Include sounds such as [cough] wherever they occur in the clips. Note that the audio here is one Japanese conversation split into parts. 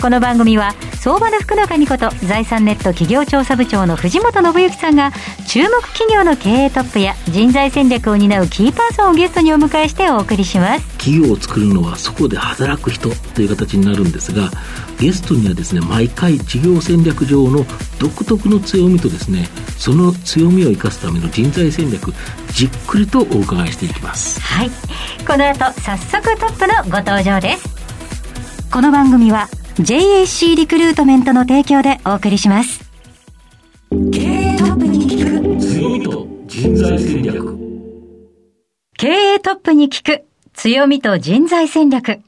この番組は相場の福の神こと財産ネット企業調査部長の藤本信之さんが注目企業の経営トップや人材戦略を担うキーパーソンをゲストにお迎えしてお送りします。企業を作るのはそこで働く人という形になるんですがゲストにはですね毎回事業戦略上の独特の強みとですねその強みを生かすための人材戦略じっくりとお伺いしていきます。はい。この後早速トップのご登場ですこの番組は JAC リクルートメントの提供でお送りします。経営トップに聞く強みと人材戦略。経営トップに聞く強みと人材戦略。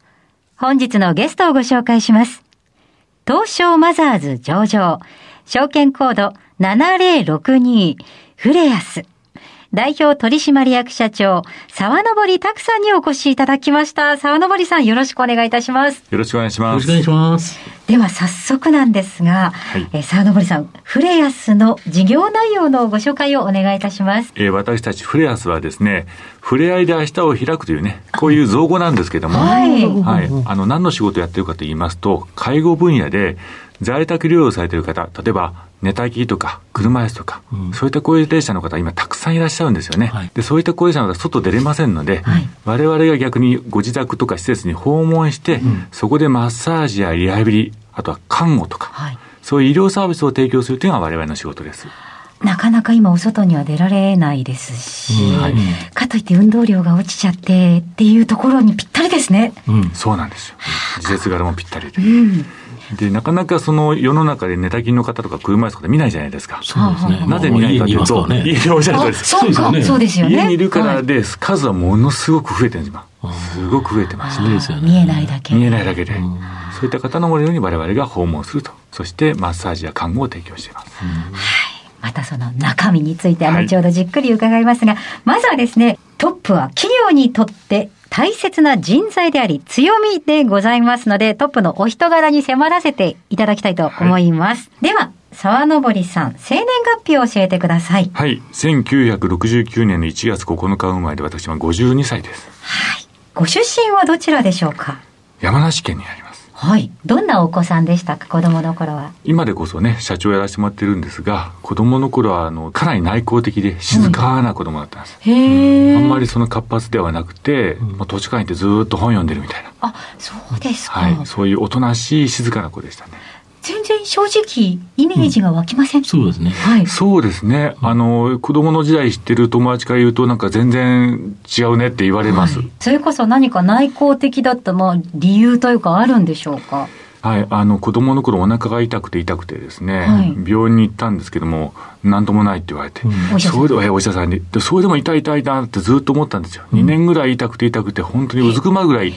本日のゲストをご紹介します。東証マザーズ上場、証券コード7062フレアス。代表取締役社長、沢登拓さんにお越しいただきました。沢登さん、よろしくお願いいたします。よろしくお願いします。よろしくお願いします。では、早速なんですが、はい、え沢登さん、フレアスの事業内容のご紹介をお願いいたします。えー、私たちフレアスはですね、触れ合いで明日を開くというね、こういう造語なんですけども、はい。はい。あの、何の仕事をやってるかと言いますと、介護分野で、在宅療養されている方、例えば寝たきりとか車椅子とか、うん、そういった高齢者の方、今たくさんいらっしゃるんですよね。はい、で、そういった高齢者の方、外出れませんので、はい、我々が逆にご自宅とか施設に訪問して、うん、そこでマッサージやリハビリ、あとは看護とか、はい、そういう医療サービスを提供するというのが我々の仕事です。なかなか今お外には出られないですし、うんはい、かといって運動量が落ちちゃってっていうところにぴったりですね。うん、そうなんですよ。施設柄もぴったりで。うんで、なかなかその世の中で寝たきりの方とか車椅子とか見ないじゃないですか。そうですね。なぜ見ないかというと、家におっしゃる通りです。そうですよね。そうですよね。家にいるからで、数はものすごく増えてるんです、今。すごく増えてますね。見えないだけ。見えないだけで。そういった方のものように我々が訪問すると。そしてマッサージや看護を提供しています。はい。またその中身については後ほどじっくり伺いますが、まずはですね、トップは企業にとって大切な人材であり強みでございますので、トップのお人柄に迫らせていただきたいと思います。はい、では、沢登さん、生年月日を教えてください。はい。1969年の1月9日生まれで私は52歳です。はい。ご出身はどちらでしょうか？山梨県にあります。はい。どんなお子さんでしたか、子供の頃は。今でこそね、社長やらせてもらってるんですが、子供の頃は、あの、かなり内向的で静かな子供だったんです。うん、へあんまりその活発ではなくて、うん、まあ、図書館行ってずっと本読んでるみたいな。あ、そうですか。はい。そういうおとなしい静かな子でしたね。全然正直イメージが湧きません、うん、そうですね。はい。そうですね。あの、子供の時代知ってる友達から言うと、なんか全然違うねって言われます。はい、それこそ何か内向的だった、まあ、理由というかあるんでしょうか？はい、あの子供の頃お腹が痛くて痛くてですね、はい、病院に行ったんですけども何ともないって言われて、うん、それでお医者さんに。それでも痛い痛い痛いってずっと思ったんですよ、うん、2年ぐらい痛くて痛くて本当にうずくまるぐらい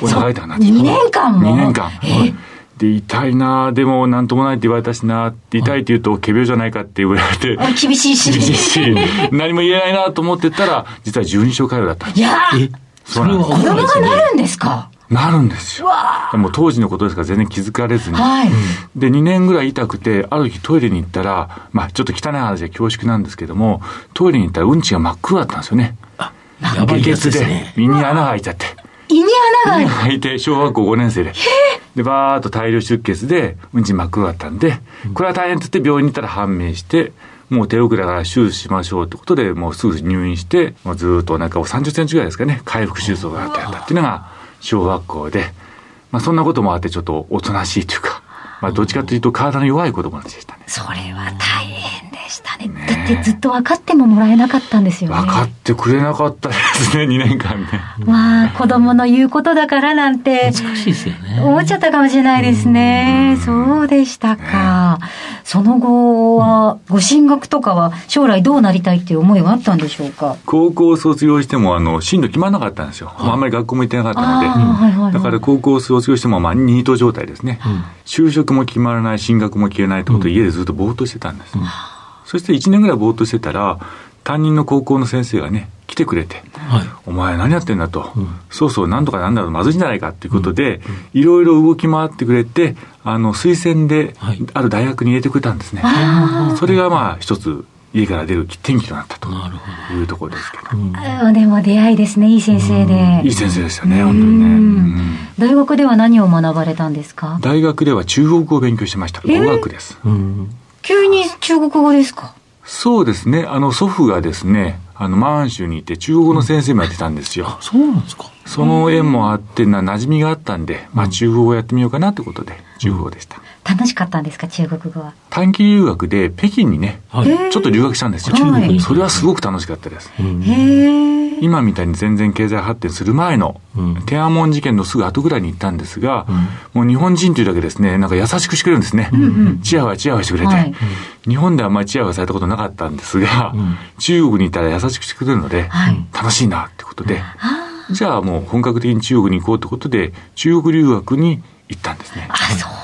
お腹痛くなって。2年間も？2年間、で痛いなでも何ともないって言われたしな痛いって言うと仮病じゃないかって言われて厳しいし。厳しい。し何も言えないなと思ってたら実は十二指腸潰瘍だった。いやそうなんです子供がなるんですか？なるんですよ。もう当時のことですから全然気づかれずに。はい、で、2年ぐらい痛くて、ある日トイレに行ったら、まあちょっと汚い話で恐縮なんですけども、トイレに行ったらうんちが真っ黒だったんですよね。下血で、胃に穴が開いちゃって。胃に穴が開いて、小学校5年生で。で、バーっと大量出血で、うんち真っ黒だったんで、これは大変って言って病院に行ったら判明して、もう手遅れだから手術しましょうってことで、もうすぐ入院して、もうずっとお腹を30センチぐらいですかね、回復手術をやってやったっていうのが、小学校で、まあそんなこともあってちょっとおとなしいというか、まあどっちかというと体の弱い子供でしたね。それは大変。でしたね。ねだってずっと分かってももらえなかったんですよね。分かってくれなかったですね、2年間ね。まあ子供の言うことだからなんて。難しいですよね。思っちゃったかもしれないですね。そうでしたか。ね、その後は、ご進学とかは将来どうなりたいっていう思いはあったんでしょうか？高校を卒業しても、あの、進路決まらなかったんですよ。あんまり学校も行ってなかったので。はいはいはい、だから高校を卒業しても、まあ、ニート状態ですね。うん、就職も決まらない、進学も消えないってことで、家でずっとぼーっとしてたんです。うん、そして1年ぐらいぼーっとしてたら、担任の高校の先生がね、来てくれて、はい、お前何やってんだと、うん、そうそう、なんとかなんだろう、まずいんじゃないかということで、いろいろ動き回ってくれて、あの、推薦で、ある大学に入れてくれたんですね。はい、それがまあ、一つ、家から出る転機となったというところですけど。うん、でも出会いですね、いい先生で。いい先生でしたね、本当にね、うん。大学では何を学ばれたんですか？大学では中国語を勉強してました。語学です。急に中国語ですか？そうですね。あの、祖父がですね、あの、満州にいて中国語の先生もやってたんですよ。そうなんですか。その縁もあってな、馴染みがあったんで、まあ中国語やってみようかなということで、中国語でした。楽しかったんですか、中国語は？短期留学で北京にね、はい、ちょっと留学したんですよ。はい、それはすごく楽しかったです。今みたいに全然経済発展する前の、天安門事件のすぐ後ぐらいに行ったんですが、もう日本人というだけですね、なんか優しくしてくれるんですね。チヤホヤチヤホヤしてくれて、はい、日本ではあんまりチヤホヤされたことなかったんですが、中国にいたら優しくしてくれるので、楽しいなってことで、じゃあもう本格的に中国に行こうってことで、中国留学に行ったんですね。あ、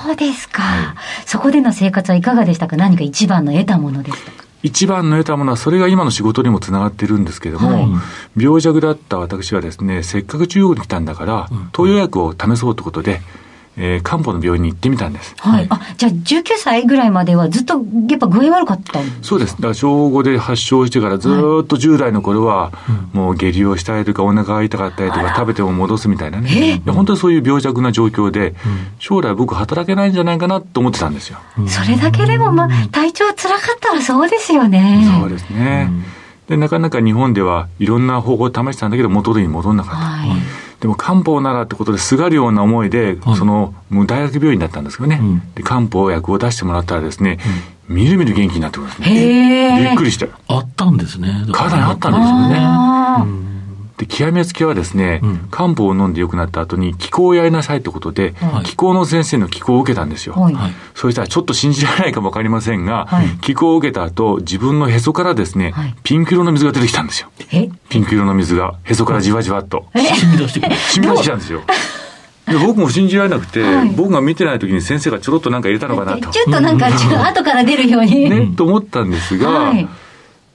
そうですか、はい、そこでの生活はいかがでしたか？何か一番の得たものですか？一番の得たものは、それが今の仕事にもつながってるんですけれども、はい、病弱だった私はですね、せっかく中国に来たんだから、投与薬を試そうということで、えー、漢方の病院に行ってみたんです。はい。あ、じゃあ19歳ぐらいまではずっとやっぱ具合悪かったんですそうです。だから小5で発症してからずっと10代の頃は、もう下痢をしたりとかお腹が痛かったりとか食べても戻すみたいなね。本当にそういう病弱な状況で、将来僕働けないんじゃないかなと思ってたんですよ。それだけでもまあ体調つらかったらそうですよね。そうですね。で、なかなか日本ではいろんな方法を試したんだけど元に戻んなかった。はいでも漢方ならってことですがるような思いで、はい、その、大学病院だったんですけどね、うん、で漢方薬を出してもらったらですね、うん、みるみる元気になってくるんですね。びっくりして。あったんですね。体にあったんですよね。で、極めつけはですね、うん、漢方を飲んで良くなった後に気候をやりなさいってことで、はい、気候の先生の気候を受けたんですよ。はい、そしたらちょっと信じられないかもわかりませんが、はい、気候を受けた後、自分のへそからですね、ピンク色の水が出てきたんですよ。ピンク色の水が、へそからじわじわっと。染み出してきた。染み出してきたん [laughs] ですよ。で僕も信じられなくて、はい、僕が見てない時に先生がちょろっとなんか入れたのかなと。ちょっとなんか、ちょっと後から出るように。ね、と思ったんですが、はい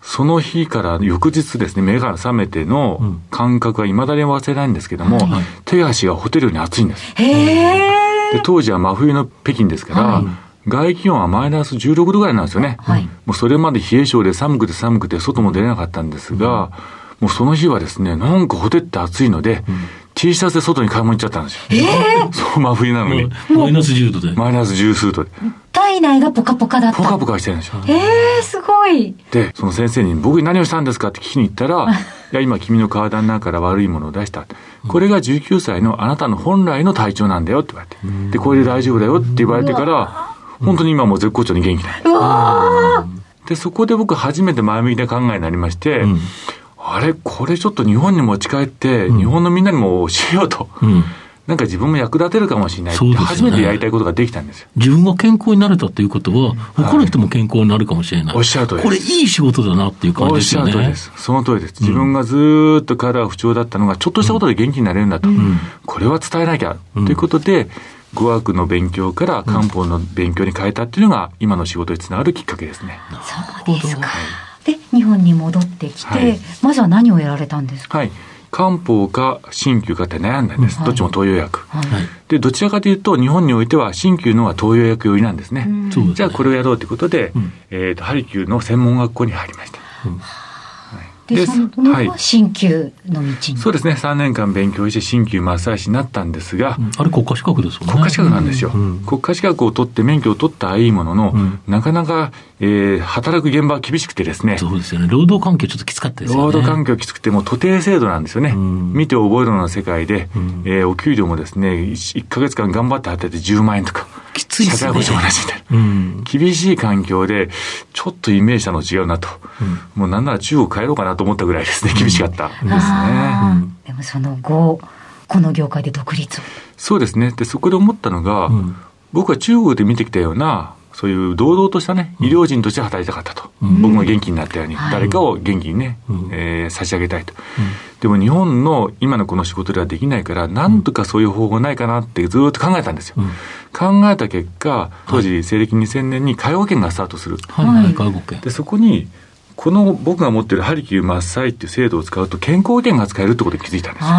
その日から翌日ですね、目が覚めての感覚は未だに忘れないんですけども、はい、手足がホテルに暑いんです。で当時は真冬の北京ですから、はい、外気温はマイナス16度ぐらいなんですよね。はい、もうそれまで冷え性で寒くて寒くて外も出れなかったんですが、もうその日はですね、なんかホテって暑いので、うん T シャツで外に買い物行っちゃったんですよ。えー、そう、真冬なのに。マイナス10度で。マイナス十数度で。体内がポカポカだった。ポカポカしてるんですよ。ええー、すごい。で、その先生に、僕に何をしたんですか？って聞きに行ったら、[laughs] いや、今君の体の中から悪いものを出した。これが19歳のあなたの本来の体調なんだよって言われて。で、これで大丈夫だよって言われてから、本当に今もう絶好調に元気だよ。で、そこで僕初めて前向きな考えになりまして、うんあれ、これちょっと日本に持ち帰って、日本のみんなにも教えようと。うんなんか自分も役立てるかもしれないって、初めてやりたいことができたんですよ。自分が健康になれたということは、他の人も健康になるかもしれない。おっしゃる通りです。これいい仕事だなっていう感じですよね。おっしゃる通りです。その通りです。自分がずっと体が不調だったのが、ちょっとしたことで元気になれるんだと。うん、これは伝えなきゃ、ということで、語学の勉強から漢方の勉強に変えたっていうのが、今の仕事につながるきっかけですね。そうですか。で日本に戻ってきて、はい、まずは何をやられたんですか、はい。漢方か鍼灸かって悩んだんです。うん、どっちも東洋薬、はい。で、どちらかというと、日本においては鍼灸の方が東洋薬寄りなんですね。じゃあこれをやろうということで、うん、えっ、ー、と、ハリキューの専門学校に入りました。うんで、そのはい、鍼灸の道に、そうですね。3年間勉強して鍼灸マッサージになったんですが、うん、あれ国家資格ですもんね。国家資格なんですよ。うん、国家資格を取って免許を取ったはいいものの、うん、なかなか、えー、働く現場は厳しくてですね。そうですよね。労働環境ちょっときつかったですよね。労働環境きつくて、もう徒弟制度なんですよね。見て覚えるような世界で、うん、えー、お給料もですね1、1ヶ月間頑張って働いて10万円とか。きついですね。社会保障も同じみたいな、うん。厳しい環境で、ちょっとイメージしたの違うなと。うん、もうなんなら中国帰ろうかなと思ったぐらいですね、厳しかったですね。でもその後、この業界で独立そうですね。で、そこで思ったのが、僕は中国で見てきたような、そういう堂々としたね、医療人として働いたかったと。うん、僕も元気になったように、誰かを元気にね、うん、えー、差し上げたいと。でも日本の今のこの仕事ではできないから、なんとかそういう方法ないかなってずっと考えたんですよ。考えた結果、当時、西暦2000年に介護保険がスタートする。はい、介護保険。で、そこに、この僕が持ってるハリキューマッサイっていう制度を使うと健康保険が使えるってことに気づいたんですよ。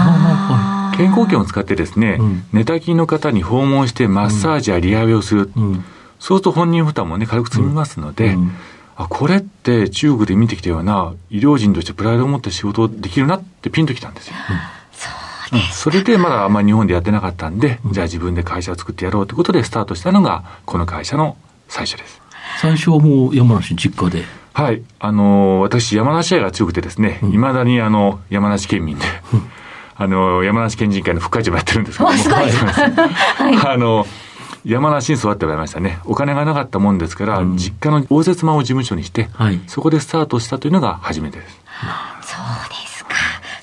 健康保険を使ってですね、うん、寝たきりの方に訪問してマッサージやリハビリをする。うん、そうすると本人負担もね、軽く済みますので、うん。あ、これって中国で見てきたような医療人としてプライドを持って仕事できるなってピンときたんですよ。そうですそれでまだあんまり日本でやってなかったんで、じゃあ自分で会社を作ってやろうということでスタートしたのが、この会社の最初です。最初はもう山梨実家で。はい。あのー、私、山梨愛が強くてですね、い、ま、だにあの、山梨県民で、あの、山梨県人会の副会長もやってるんですけども、[laughs] はい、あの、山梨に育っておられましたね。お金がなかったもんですから、うん、実家の応接間を事務所にして、はい、そこでスタートしたというのが初めてです。そうですか。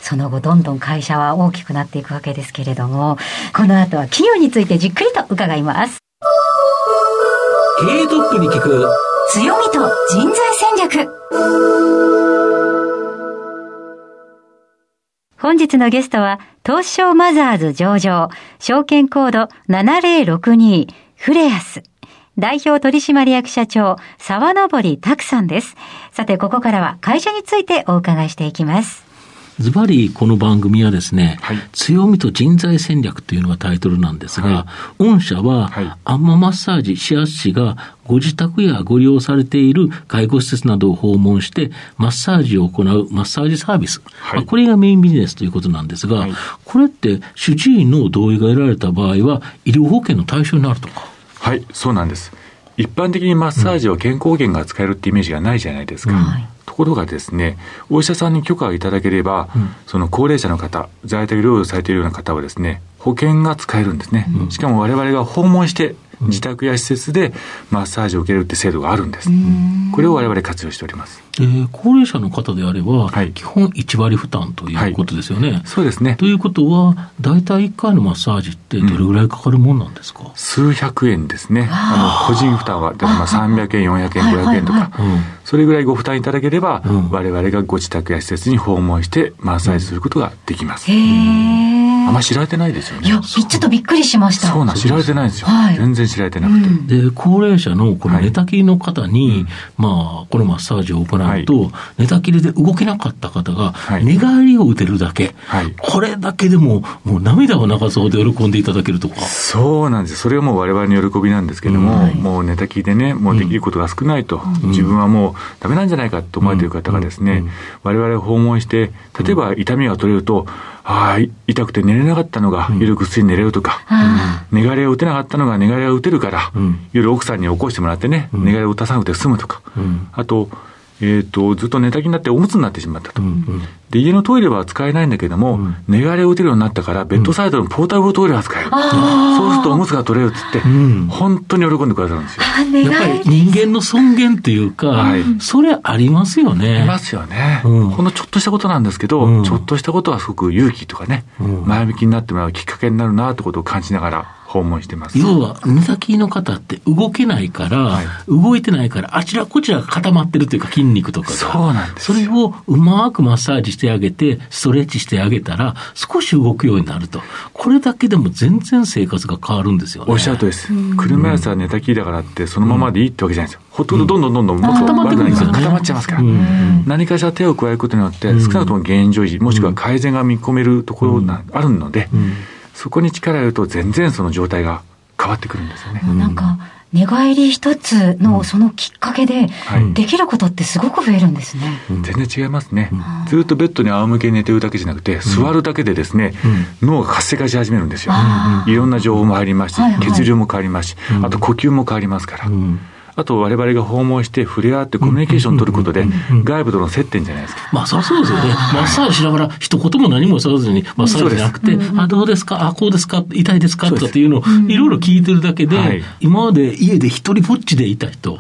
その後、どんどん会社は大きくなっていくわけですけれども、この後は企業についてじっくりと伺います。経営トップに聞く強みと人材戦略。本日のゲストは、東証マザーズ上場、証券コード7062フレアス。代表取締役社長、沢登拓さんです。さて、ここからは会社についてお伺いしていきます。ズバリこの番組はですね、はい、強みと人材戦略というのがタイトルなんですが、はい、御社は、はい、アンママッサージシアス氏がご自宅やご利用されている介護施設などを訪問して、マッサージを行うマッサージサービス、はい、これがメインビジネスということなんですが、これって主治医の同意が得られた場合は、医療保険の対象になるとか？はい、そうなんです。一般的にマッサージは健康保険が使えるってイメージがないじゃないですか。うんところがですね、お医者さんに許可をいただければ、うん、その高齢者の方、在宅療養されているような方はですね、保険が使えるんですね。うん、しかも我々が訪問して自宅や施設でマッサージを受けるって制度があるんです。これを我々活用しております。えー、高齢者の方であれば、はい、基本1割負担ということですよね。はい、そうですね。ということは、大体1回のマッサージってどれぐらいかかるもんなんですか、うん、数百円ですね。あの個人負担は、だからまあ300円、400円、500円とか、それぐらいご負担いただければ、うん、我々がご自宅や施設に訪問してマッサージすることができます。へー。あんまり知られてないですよね。いや、ちょっとびっくりしました。そうなん、知られてないんですよ。はい、全然知られてなくて。で、高齢者のこの寝たきりの方に、はい、まあ、このマッサージを行うと、はい、寝たきりで動けなかった方が、寝返りを打てるだけ、これだけでも、もう涙を流そうで喜んでいただけるとか。そうなんです。それはもう我々の喜びなんですけども、うん、もう寝たきりでね、もうできることが少ないと、うん、自分はもうダメなんじゃないかと思われている方がですね、我々訪問して、例えば痛みが取れると、ああ、痛くて寝れなかったのが、夜ぐっすり寝れるとか、うん、寝返りを打てなかったのが寝返りを打てるから、うん、夜奥さんに起こしてもらってね、寝返りを打たさなくて済むとか、あと、えっ、ー、と、ずっと寝たきになっておむつになってしまったと。うんうん、で、家のトイレは使えないんだけども、うん、寝返りを打てるようになったから、ベッドサイドのポータブルトイレは使える。うん、そうするとおむつが取れるっつって、うん、本当に喜んでくださるんですよ。やっぱり人間の尊厳っていうか、はい、それありますよね。ありますよね。ほん。のちょっとしたことなんですけど、ちょっとしたことはすごく勇気とかね、前向きになってもらうきっかけになるなってことを感じながら、訪問してます。要は、寝先の方って動けないから、はい、動いてないから、あちらこちらが固まってるというか筋肉とかが。そうなんです。それをうまくマッサージしてあげて、ストレッチしてあげたら、少し動くようになると。これだけでも全然生活が変わるんですよね。おっしゃるとです。車椅子は寝たきりだからって、そのままでいいってわけじゃないですよ。ほとんどどんどんどんどんもっと固まってくるんですよね。固まっちゃいますから。何かしら手を加えることによって、少なくとも現状維持、もしくは改善が見込めるところがあるので、そこに力を入れると全然その状態が変わってくるんですよね。なんか寝返り一つのそのきっかけで、できることってすごく増えるんですね。全然違いますね。ずっとベッドに仰向けに寝てるだけじゃなくて、座るだけでですね、脳が活性化し始めるんですよ。いろんな情報も入りますし、血流も変わりますし、あと呼吸も変わりますから。あと我々が訪問して触れ合ってコミュニケーションを取ることで、外部との接点じゃないですか。まあ、そりゃそうですよね。マッサージしながら、一言も何もさずに、マッサージじゃなくて、あ、どうですか、あ、こうですか、痛いですか？とかっていうのを、いろいろ聞いてるだけで、今まで家で一人ぼっちでいた人、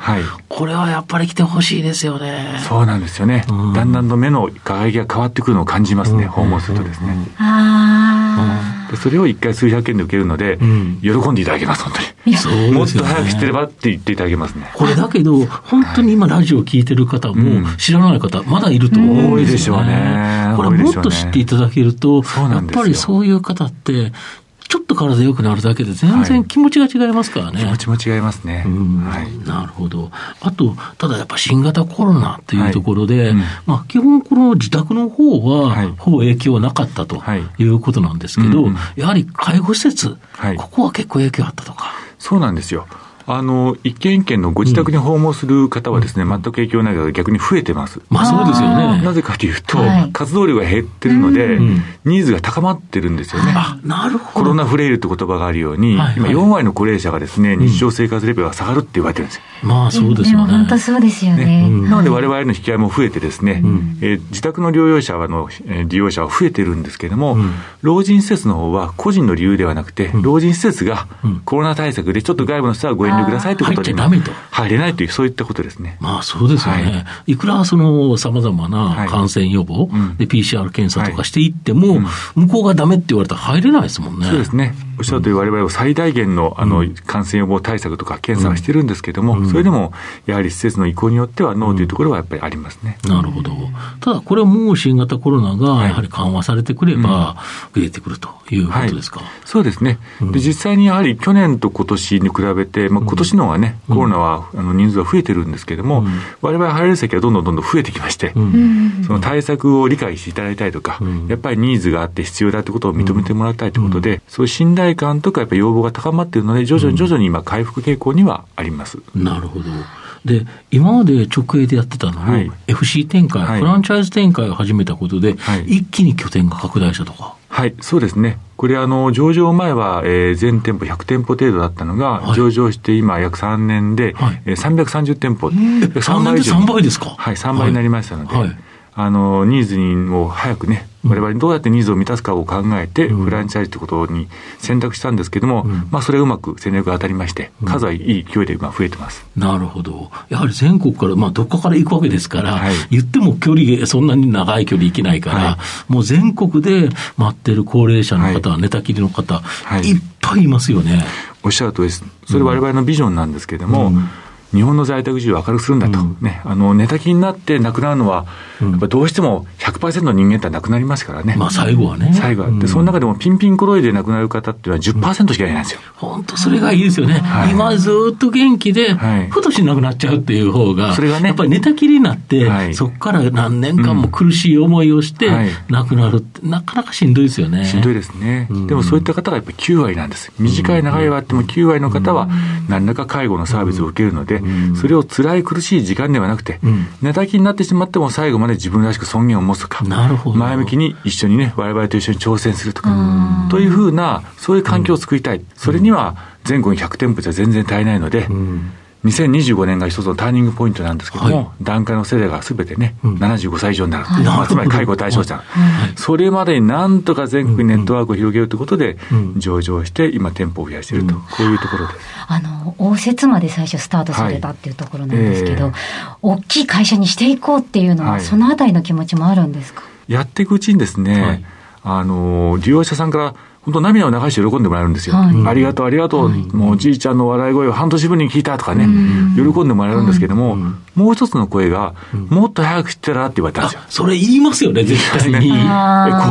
これはやっぱり来てほしいですよね。そうなんですよね。だんだんと目の輝きが変わってくるのを感じますね、訪問するとですね。ああ。それを一回数百円で受けるので、喜んでいただけます、本当に。もっと早く知ってればって言っていただけますね。これだけど、本当に今ラジオ聞いてる方も、知らない方、まだいると思うんですよ、ね。多いでしょうね。これもっと知っていただけると、やっぱりそういう方って、ちょっと体良くなるだけで全然気持ちが違いますからね。はい、気持ちも違いますね。はい、なるほど。あと、ただやっぱ新型コロナというところで、はいうん、まあ基本この自宅の方は、ほぼ影響なかったということなんですけど、やはり介護施設、ここは結構影響あったとか。そうなんですよ。あの、一軒一軒のご自宅に訪問する方はですね、うん、全く影響ないから逆に増えてます。まあそうですよね。なぜかというと、はい、活動量が減ってるので、ニーズが高まってるんですよね。あ、なるほど。コロナフレイルって言葉があるように、はいはい、今4割の高齢者がですね、日常生活レベルが下がるって言われてるんですよ。まあそうですよね。本当そうですよね。ねなので我々の引き合いも増えてですね、うん、えー、自宅の療養者の、えー、利用者は増えてるんですけれども、うん、老人施設の方は個人の理由ではなくて、老人施設がコロナ対策でちょっと外部の人はご遠慮くださいということで、ダメと。入れないという、そういったことですね。まあそうですよね。はい、いくらその様々な感染予防、はい、で PCR 検査とかしていっても、はい向こうがダメって言われたら入れないですもんね。そうですね。おっしゃるとおり、われわれは最大限のあの感染予防対策とか検査はしてるんですけれども、それでもやはり施設の意向によってはノーというところはやっぱりありますね。なるほど。ただこれはもう新型コロナがやはり緩和されてくれば、増えてくるということですか？そうですね。で実際にやはり去年と今年に比べて、まあ、今年のはね、コロナはあの人数は増えてるんですけれども、われわれ入れる席はどんどんどんどん増えてきまして、その対策を理解していただいたりとか、やっぱりニーズがあって必要だということを認めてもらいたいということで、そういう信頼感とかやっぱり要望が高まっているので、徐々に徐々に今、回復傾向にはあります。なるほど。で、今まで直営でやってたのを、はい、FC 展開、はい、フランチャイズ展開を始めたことで、はい、一気に拠点が拡大したとか。はい、そうですね。これ、あの、上場前は、えー、全店舗100店舗程度だったのが、はい、上場して今約3年で、はい、えー、330店舗。3年で3倍ですか。はい、3倍になりましたので、はい、あの、ニーズにも早くね、我々どうやってニーズを満たすかを考えて、フランチャイズということに選択したんですけれども、うん、まあ、それがうまく戦略が当たりまして、数はいい勢いで今増えてます。なるほど。やはり全国から、まあ、どこから行くわけですから、はい、言っても距離、そんなに長い距離行けないから、はい、もう全国で待ってる高齢者の方、はい、寝たきりの方、い、っぱいいますよね。おっしゃるとりです。それ我々のビジョンなんですけれども、うん日本の在宅需要を明るくするんだと、うん、ね、あの寝たきりになって亡くなるのは、やっぱどうしても100%の人間ってなくなりますからね。まあ最後はね。最後は。で、その中でもピンピンコロイで亡くなる方っていうのは10%しかいないんですよ。本当それがいいですよね。はい、今ずっと元気で、はい、ふとしなくなっちゃうっていう方が、それがね、やっぱり寝たきりになって、はい、そこから何年間も苦しい思いをして、亡くなるって、なかなかしんどいですよね。しんどいですね。でもそういった方がやっぱり9割なんです。短い長いはあっても9割の方は何らか介護のサービスを受けるので、それを辛い苦しい時間ではなくて、寝たきりになってしまっても最後まで自分らしく尊厳を持つとか、なるほど。前向きに一緒にね、我々と一緒に挑戦するとか、というふうな、そういう環境を作りたい。それには全国に100店舗じゃ全然足りないので、2025年が一つのターニングポイントなんですけども、はい、段階の世代がすべてね、うん、75歳以上になる、はい。まあ、つまり介護対象者、はい、それまでになんとか全国にネットワークを広げるということで、上場して、今、店舗を増やしていると、こういうところで。す。あの応接まで最初スタートされたっていうところなんですけど、はいえ。ー、大きい会社にしていこうっていうのは、そのあたりの気持ちもあるんですか？やっていくうちにですね、あの利用者さんから本当涙を流して喜んでもらえるんですよ。はい、ありがとう、ありがとう、はい、もうおじいちゃんの笑い声を半年ぶりに聞いたとかね、喜んでもらえるんですけども、もう一つの声が、もっと早く知ってらって言われたんですよ。それ言いますよね、絶対に。[laughs] え、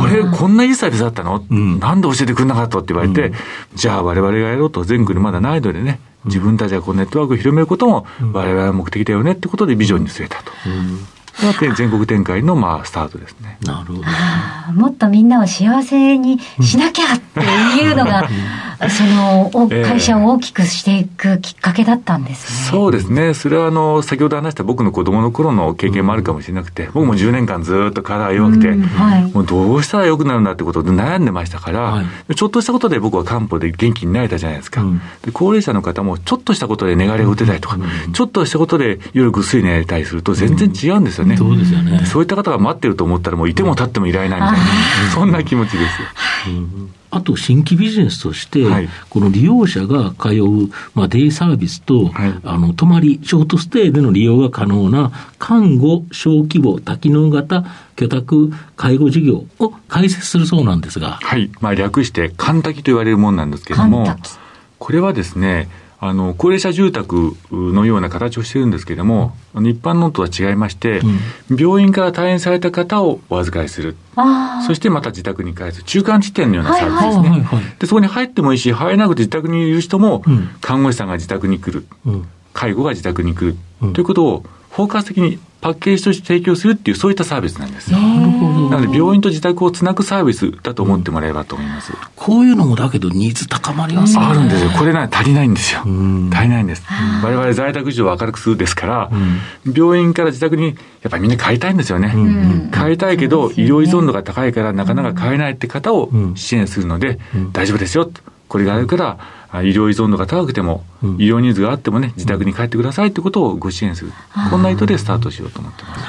これ、こんな一歳でだったの、うん、なんで教えてくれなかったって言われて、うん、じゃあ我々がやろうと、全国にまだないのでね、自分たちがこうネットワークを広めることも、我々は目的だよねってことでビジョンに据えたと。が全国展開のまあスタートですね。なるほど、もっとみんなを幸せにしなきゃっていうのが、その会社を大きくしていくきっかけだったんですね。そうですね。それはあの先ほど話した僕の子供の頃の経験もあるかもしれなくて、僕も10年間ずっと体が弱くて、はい、もうどうしたら良くなるんだってことで悩んでましたから、はい、ちょっとしたことで僕は漢方で元気になれたじゃないですか。うん、で高齢者の方もちょっとしたことで寝がれを打てたりとか、うん、ちょっとしたことで夜ぐっすり寝れたりすると全然違うんですよね。そうですよね。そういった方が待ってると思ったらもういても立ってもいられないみたいな、そんな気持ちです。うんあと新規ビジネスとして、はい、この利用者が通う、まあ、デイサービスと、はい、あの泊まり、ショートステイでの利用が可能な看護、小規模、多機能型居宅介護事業を開設するそうなんですが。はい。まあ、略して、カンタキと言われるものなんですけれども、これはですね、あの、高齢者住宅のような形をしてるんですけれども、うん、一般のとは違いまして、うん、病院から退院された方をお預かりする。そしてまた自宅に帰す。中間地点のようなサービスですね。で、そこに入ってもいいし、入らなくて自宅にいる人も、看護師さんが自宅に来る。介護が自宅に来る。ということを、包括的にパッケージとして提供するっていう、そういったサービスなんです。なるほど。なので、病院と自宅をつなぐサービスだと思ってもらえればと思います。こういうのもだけど、ニーズ高まりますね。あるんですよ。これね、足りないんですよ。足りないんです。我々在宅事情を明るくするですから、病院から自宅に、やっぱりみんな買いたいんですよね。買いたいけど、医療依存度が高いから、なかなか買えないって方を支援するので、大丈夫ですよ。これがあるから、医療依存度が高くても、うん、医療ニーズがあってもね、自宅に帰ってくださいということをご支援する。こんな意図でスタートしようと思ってます。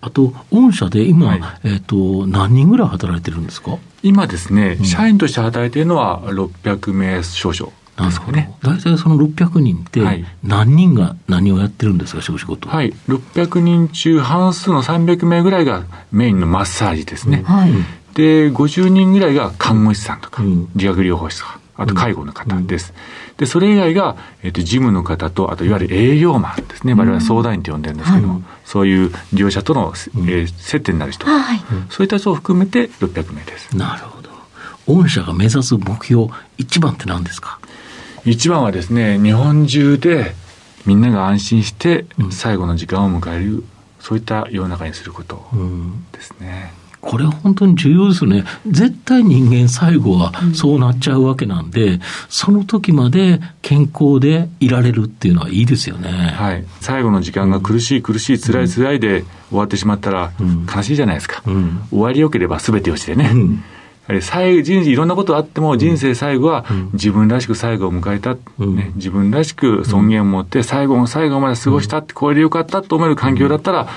あと、御社で今、はい、えっ、と、何人ぐらい働いてるんですか？今ですね、うん、社員として働いているのは600名少々。なんですかね。大体その600人って、何人が何をやってるんですか、仕事。は？い。600人中半数の300名ぐらいがメインのマッサージですね。はい。で、50人ぐらいが看護師さんとか、理学療法士とか、あと介護の方です。で、それ以外が、えっ、ー、と、事務の方と、あと、いわゆる営業マンですね。我々は相談員と呼んでるんですけども、そういう利用者との、えー、接点になる人、はい、そういった人を含めて600名です。なるほど。御社が目指す目標、一番って何ですか？一番はですね、日本中でみんなが安心して最後の時間を迎える、そういった世の中にすることですね。うんこれ本当に重要ですよね。絶対人間最後はそうなっちゃうわけなんで、うん、その時まで健康でいられるっていうのはいいですよね。はい。最後の時間が苦しい苦しい辛い辛いで終わってしまったら悲しいじゃないですか。うん、終わりよければ全てをしてね。うん。最後人生いろんなことあっても人生最後は自分らしく最後を迎えた、うん、ね、自分らしく尊厳を持って最後の最後まで過ごしたってこれでよかったと思える環境だったら、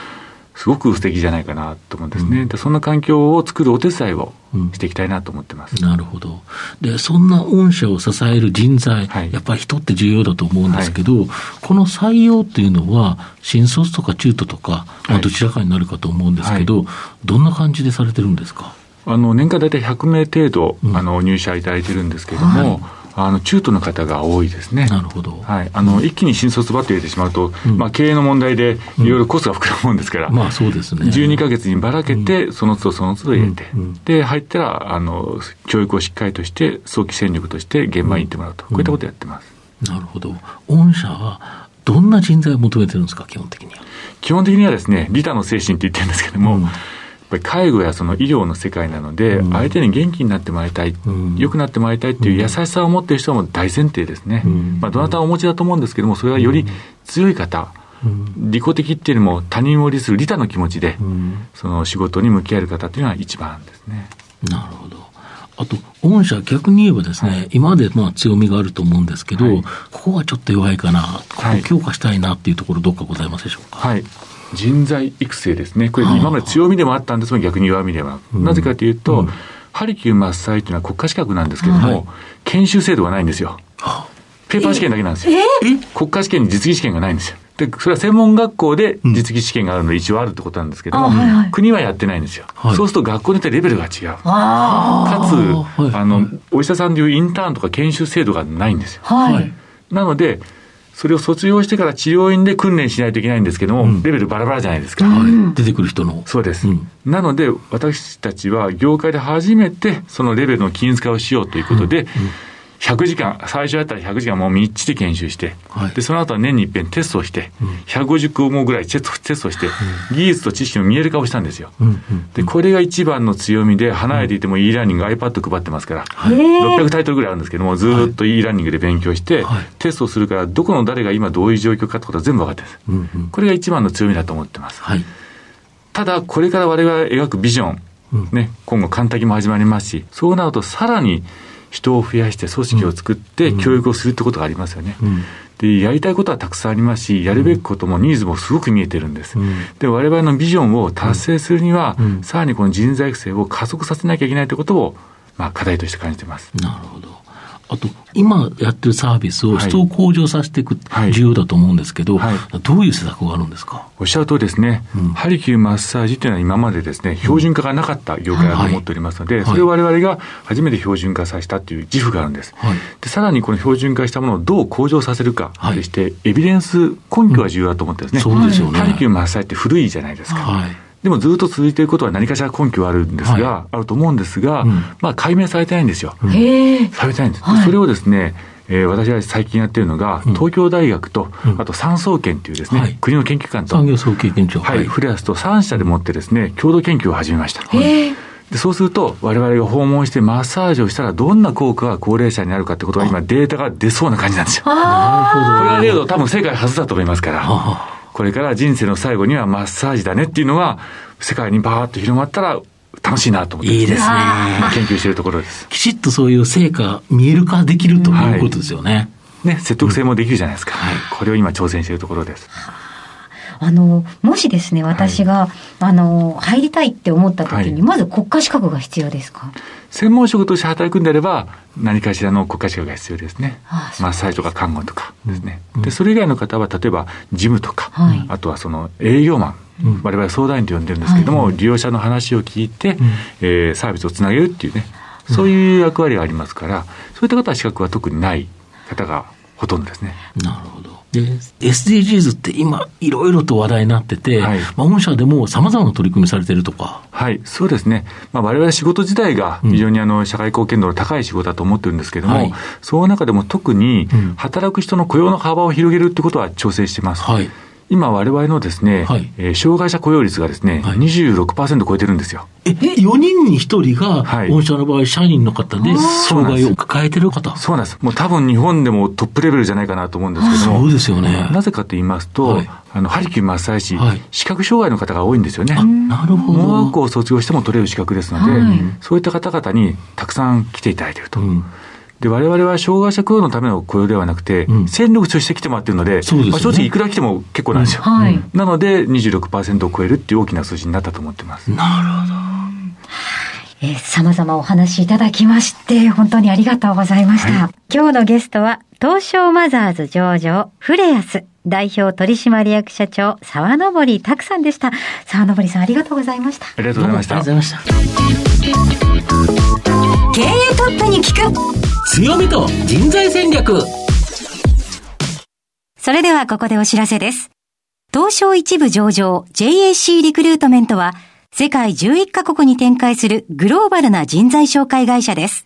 すごく素敵じゃないかなと思うんですね。うん、そんな環境を作るお手伝いをしていきたいなと思ってます。うん、なるほど。で、そんな御社を支える人材、はい、やっぱり人って重要だと思うんですけど、はい、この採用っていうのは、新卒とか中途とか、まあ、どちらかになるかと思うんですけど、はい、どんな感じでされてるんですか？あの年間大体100名程度、あの入社いただいてるんですけれども、あの中途の方が多いですね。なるほど。はい。あの、一気に新卒ばって入れてしまうと、うん、まあ経営の問題でいろいろコストが膨らむもんですから、まあそうですね。12か月にばらけて、その都度その都度入れて、で、入ったら、あの、教育をしっかりとして、早期戦力として現場に行ってもらうと、こういったことをやってます。なるほど。御社は、どんな人材を求めてるんですか、基本的には。基本的にはですね、利他の精神って言ってるんですけども、うんぱり介護やその医療の世界なので、うん、相手に元気になってもらいたい、うん、良くなってもらいたいっていう優しさを持っている人も大前提ですね。うん、まあ、どなたお持ちだと思うんですけども、それはより強い方、利己的っていうよりも他人を利する利他の気持ちで、その仕事に向き合える方っていうのは一番ですね。なるほど。あと、御社、逆に言えばですね、はい、今までまあ強みがあると思うんですけど、はい、ここはちょっと弱いかな、ここ強化したいなっていうところ、どっかございますでしょうか？はい人材育成ですね。これ今まで強みでもあったんですが逆に弱みでは。なぜかというと、うん、ハリキューマッサイというのは国家資格なんですけども、はい、研修制度がないんですよ。ペーパー試験だけなんですよ。国家試験に実技試験がないんですよ。で、それは専門学校で実技試験があるので一応あるってことなんですけども、うんはいはい、国はやってないんですよ。はい、そうすると学校によってレベルが違う。かつ、あの、お医者さんでいうインターンとか研修制度がないんですよ。はい、なので、それを卒業してから治療院で訓練しないといけないんですけども、うん、レベルバラバラじゃないですか。はい、出てくる人の。そうです。うん、なので、私たちは業界で初めてそのレベルの均一化をしようということで、うん100時間、最初やったら100時間もうみっちり研修して、はい、で、その後は年に一遍テストをして、うん、150項目ぐらいテストして、うん、技術と知識の見える化をしたんですよ。うんうん、で、これが一番の強みで、離れていても e ラーニング、iPad 配ってますから、はい、600タイトルぐらいあるんですけども、ずっと e ラーニングで勉強して、はい、テストをするから、どこの誰が今どういう状況かってことは全部分かってるんです。うんうん、これが一番の強みだと思ってます。はい、ただ、これから我々が描くビジョン、ね、今後、簡単も始まりますし、そうなるとさらに、人を増やして組織を作って教育をするってことがありますよね。で、やりたいことはたくさんありますし、やるべきこともニーズもすごく見えてるんです。で、我々のビジョンを達成するには、さらにこの人材育成を加速させなきゃいけないということを、まあ、課題として感じてます。なるほど。あと、今やってるサービスを人を向上させていく、重要だと思うんですけど、はい、どういう施策があるんですか？おっしゃるとですね、うん、ハリキューマッサージというのは今までですね、標準化がなかった業界だと思っておりますので、はい、それを我々が初めて標準化させたという自負があるんです。はい、でさらにこの標準化したものをどう向上させるかでして、エビデンス根拠が重要だと思ってですね、うん、そうですよね。ハリキューマッサージって古いじゃないですか。はいでもずっと続いていることは何かしら根拠はあるんですが、はい、あると思うんですが、うん、まあ解明されてないんですよ。へされてないんです。はい、それをですね、えー、私は最近やってるのが、東京大学と、うん、あと産総研というですね、はい、国の研究機関と、産業総研究所、はい、フレアスと3社でもってですね、共同研究を始めました。でそうすると、我々が訪問してマッサージをしたら、どんな効果が高齢者になるかってことが今、データが出そうな感じなんですよ。なるほど。これが出ると、多分世界初だと思いますから。これから人生の最後にはマッサージだねっていうのが、世界にバーッと広まったら、楽しいなと思って、いいですね。研究しているところです。[laughs] きちっとそういう成果、見える化できるということですよね。ね、説得性もできるじゃないですか。はい、これを今挑戦しているところです。あの、もしですね、私が、はい、あの、入りたいって思った時に、まず国家資格が必要ですか？専門職として働くんであれば、何かしらの国家資格が必要ですね。ああマッサージとか看護とかですね。うん、で、それ以外の方は、例えば、事務とか、はい、あとはその営業マン。うん、我々相談員と呼んでるんですけれども、はい、利用者の話を聞いて、うん、えー、サービスをつなげるっていうね、そういう役割がありますから、そういった方は資格は特にない方がほとんどですね。なるほど。で、SDGs って今、いろいろと話題になってて、はい、まあ、御社でもさまざまな取り組みされてるとか。はい、そうですね。まあ、我々仕事自体が非常にあの、社会貢献度の高い仕事だと思ってるんですけれども、はい、その中でも特に、働く人の雇用の幅を広げるってことは調整してます。はい今、われわれのですね、はい、えー、障害者雇用率がですね、はい、26%超えてるんですよ。え、4人に1人が、御社の場合、社員の方で、障害を抱えてる方？そうなんです。もう多分日本でもトップレベルじゃないかなと思うんですけども。そうですよね。なぜかと言いますと、はい、あの、ハリキューマッサ視覚障害の方が多いんですよね。なるほど。盲学校を卒業しても取れる資格ですので、そういった方々にたくさん来ていただいていると。うんで、我々は障害者雇用のための雇用ではなくて、うん、戦力として来てもらってるので、でね、まあ、正直いくら来ても結構なんですよ。はい、なので、26%を超えるっていう大きな数字になったと思ってます。なるほど。えー、様々お話いただきまして、本当にありがとうございました。はい、今日のゲストは、東証マザーズ上場、フレアス、代表取締役社長、沢登拓さんでした。沢登さん、ありがとうございました。ありがとうございました。ありがとうございました。経営トップに聞く強みと人材戦略それではここでお知らせです。東証一部上場 JAC リクルートメントは世界11カ国に展開するグローバルな人材紹介会社です。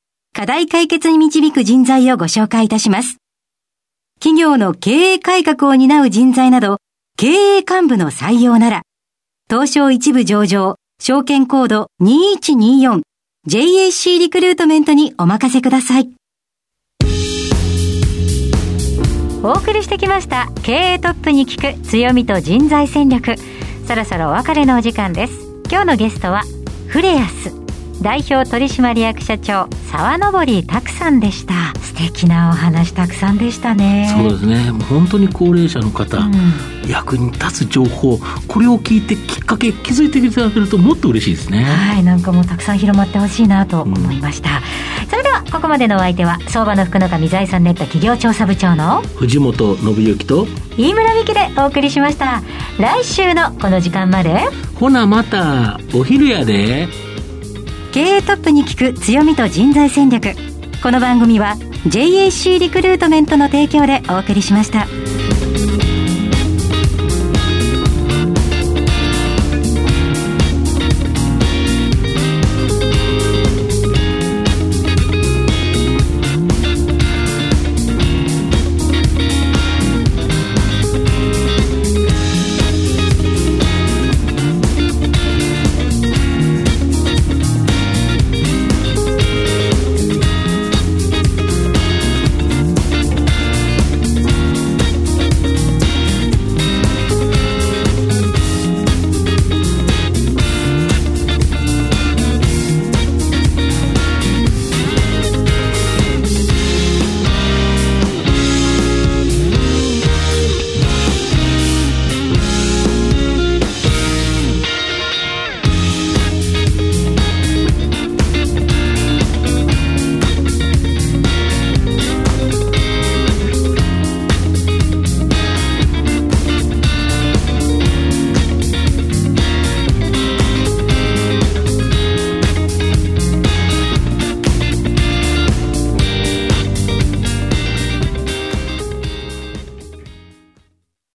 課題解決に導く人材をご紹介いたします。企業の経営改革を担う人材など、経営幹部の採用なら、東証一部上場、証券コード2124 JAC リクルートメントにお任せください。お送りしてきました経営トップに聞く強みと人材戦略そろそろお別れのお時間です今日のゲストはフレアス代表取締役社長沢登拓さんでした。素敵なお話たくさんでしたね。そうですね。本当に高齢者の方、うん、役に立つ情報これを聞いてきっかけ気づいていただけるともっと嬉しいですね。はいなんかもうたくさん広まってほしいなと思いました、うん、それではここまでのお相手は相場の福の神財産ネット企業調査部長の藤本信之と飯村美希でお送りしました。来週のこの時間まで。ほなまたお昼やで経営トップに聞く強みと人材戦略この番組は JAC リクルートメントの提供でお送りしました。